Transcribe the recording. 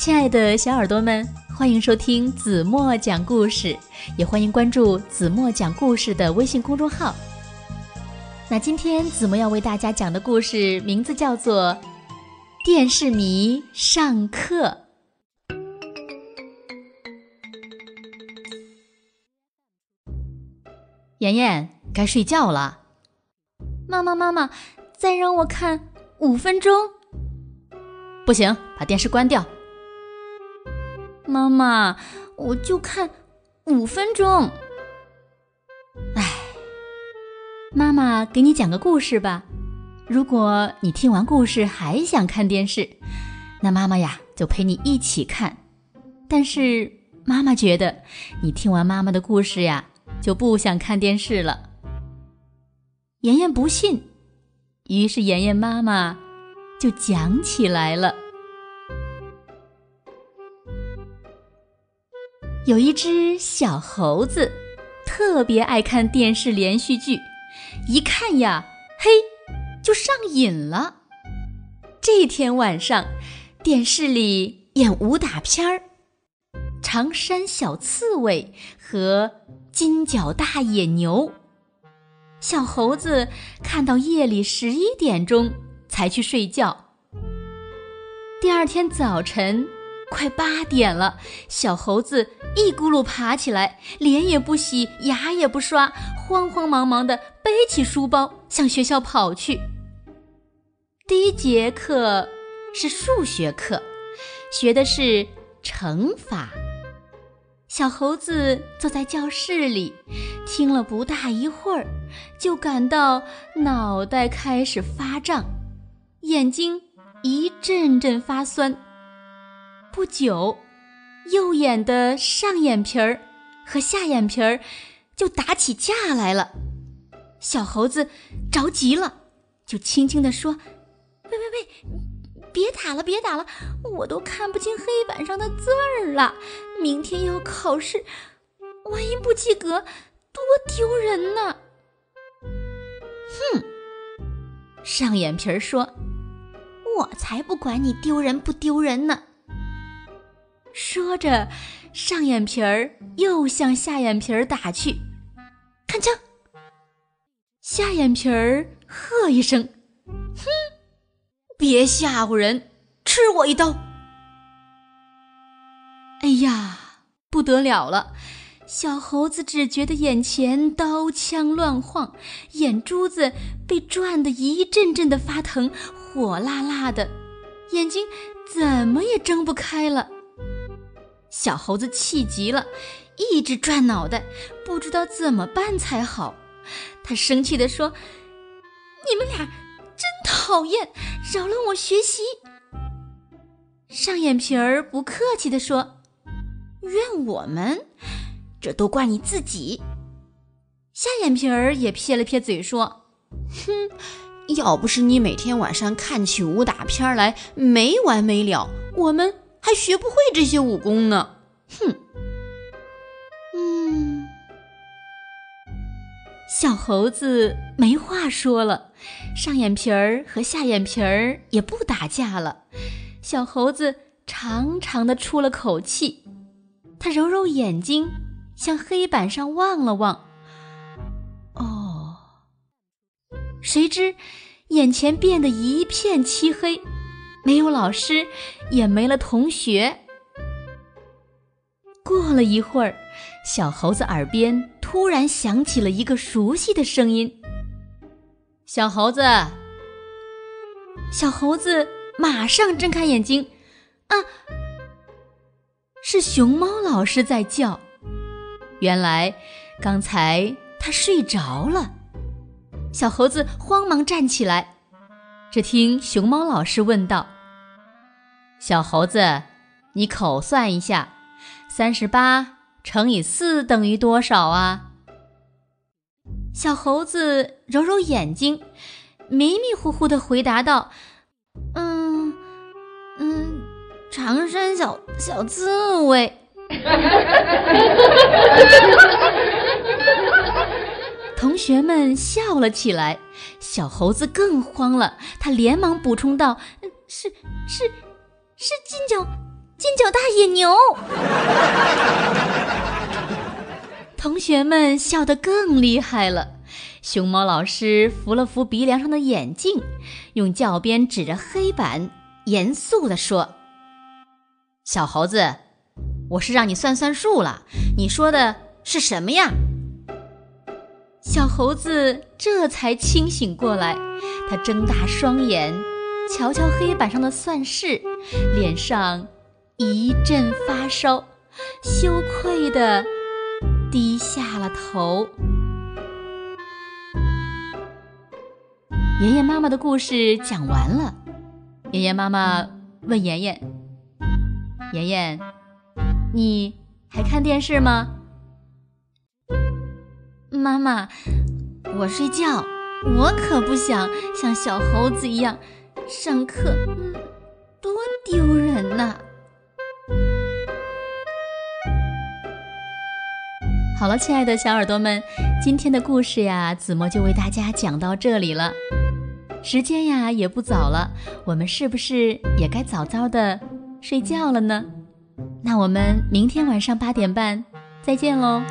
亲爱的小耳朵们，欢迎收听子墨讲故事，也欢迎关注子墨讲故事的微信公众号。那今天子墨要为大家讲的故事名字叫做《电视迷上课》。妍妍，该睡觉了。妈妈，妈妈，再让我看五分钟。不行，把电视关掉。妈妈，我就看五分钟。哎，妈妈给你讲个故事吧。如果你听完故事还想看电视，那妈妈呀就陪你一起看。但是妈妈觉得你听完妈妈的故事呀。就不想看电视了。妍妍不信，于是妍妍妈妈就讲起来了。有一只小猴子，特别爱看电视连续剧，一看呀，嘿，就上瘾了。这天晚上，电视里演武打片儿，《长山小刺猬》和。金角大野牛，小猴子看到夜里十一点钟才去睡觉。第二天早晨快八点了，小猴子一咕噜爬起来，脸也不洗，牙也不刷，慌慌忙忙地背起书包向学校跑去。第一节课是数学课，学的是乘法。小猴子坐在教室里，听了不大一会儿，就感到脑袋开始发胀，眼睛一阵阵发酸。不久，右眼的上眼皮儿和下眼皮儿就打起架来了。小猴子着急了，就轻轻地说：“喂喂喂！”别打了，别打了，我都看不清黑板上的字儿了。明天要考试，万一不及格，多丢人呢！哼，上眼皮儿说：“我才不管你丢人不丢人呢。”说着，上眼皮儿又向下眼皮儿打去，看枪！下眼皮儿喝一声：“哼！”别吓唬人，吃我一刀！哎呀，不得了了！小猴子只觉得眼前刀枪乱晃，眼珠子被转得一阵阵的发疼，火辣辣的，眼睛怎么也睁不开了。小猴子气急了，一直转脑袋，不知道怎么办才好。他生气地说：“你们俩！”真讨厌，扰乱我学习。上眼皮儿不客气地说：“怨我们？这都怪你自己。”下眼皮儿也撇了撇嘴说：“哼，要不是你每天晚上看起武打片来没完没了，我们还学不会这些武功呢。”哼。嗯，小猴子没话说了。上眼皮儿和下眼皮儿也不打架了，小猴子长长的出了口气，他揉揉眼睛，向黑板上望了望。哦，谁知眼前变得一片漆黑，没有老师，也没了同学。过了一会儿，小猴子耳边突然响起了一个熟悉的声音。小猴子，小猴子马上睁开眼睛，啊，是熊猫老师在叫。原来刚才他睡着了。小猴子慌忙站起来，只听熊猫老师问道：“小猴子，你口算一下，三十八乘以四等于多少啊？”小猴子揉揉眼睛，迷迷糊糊的回答道：“嗯嗯，长山小小刺猬。” 同学们笑了起来，小猴子更慌了，他连忙补充道：“是是是金角金角大野牛。同学们笑得更厉害了。熊猫老师扶了扶鼻梁上的眼镜，用教鞭指着黑板，严肃地说：“小猴子，我是让你算算数了。你说的是什么呀？”小猴子这才清醒过来，他睁大双眼，瞧瞧黑板上的算式，脸上一阵发烧，羞愧地低下了头。爷爷妈妈的故事讲完了，爷爷妈妈问妍妍：“妍妍，你还看电视吗？”妈妈，我睡觉，我可不想像小猴子一样上课，嗯多丢人呐！好了，亲爱的小耳朵们，今天的故事呀，子墨就为大家讲到这里了。时间呀也不早了，我们是不是也该早早的睡觉了呢？那我们明天晚上八点半再见喽。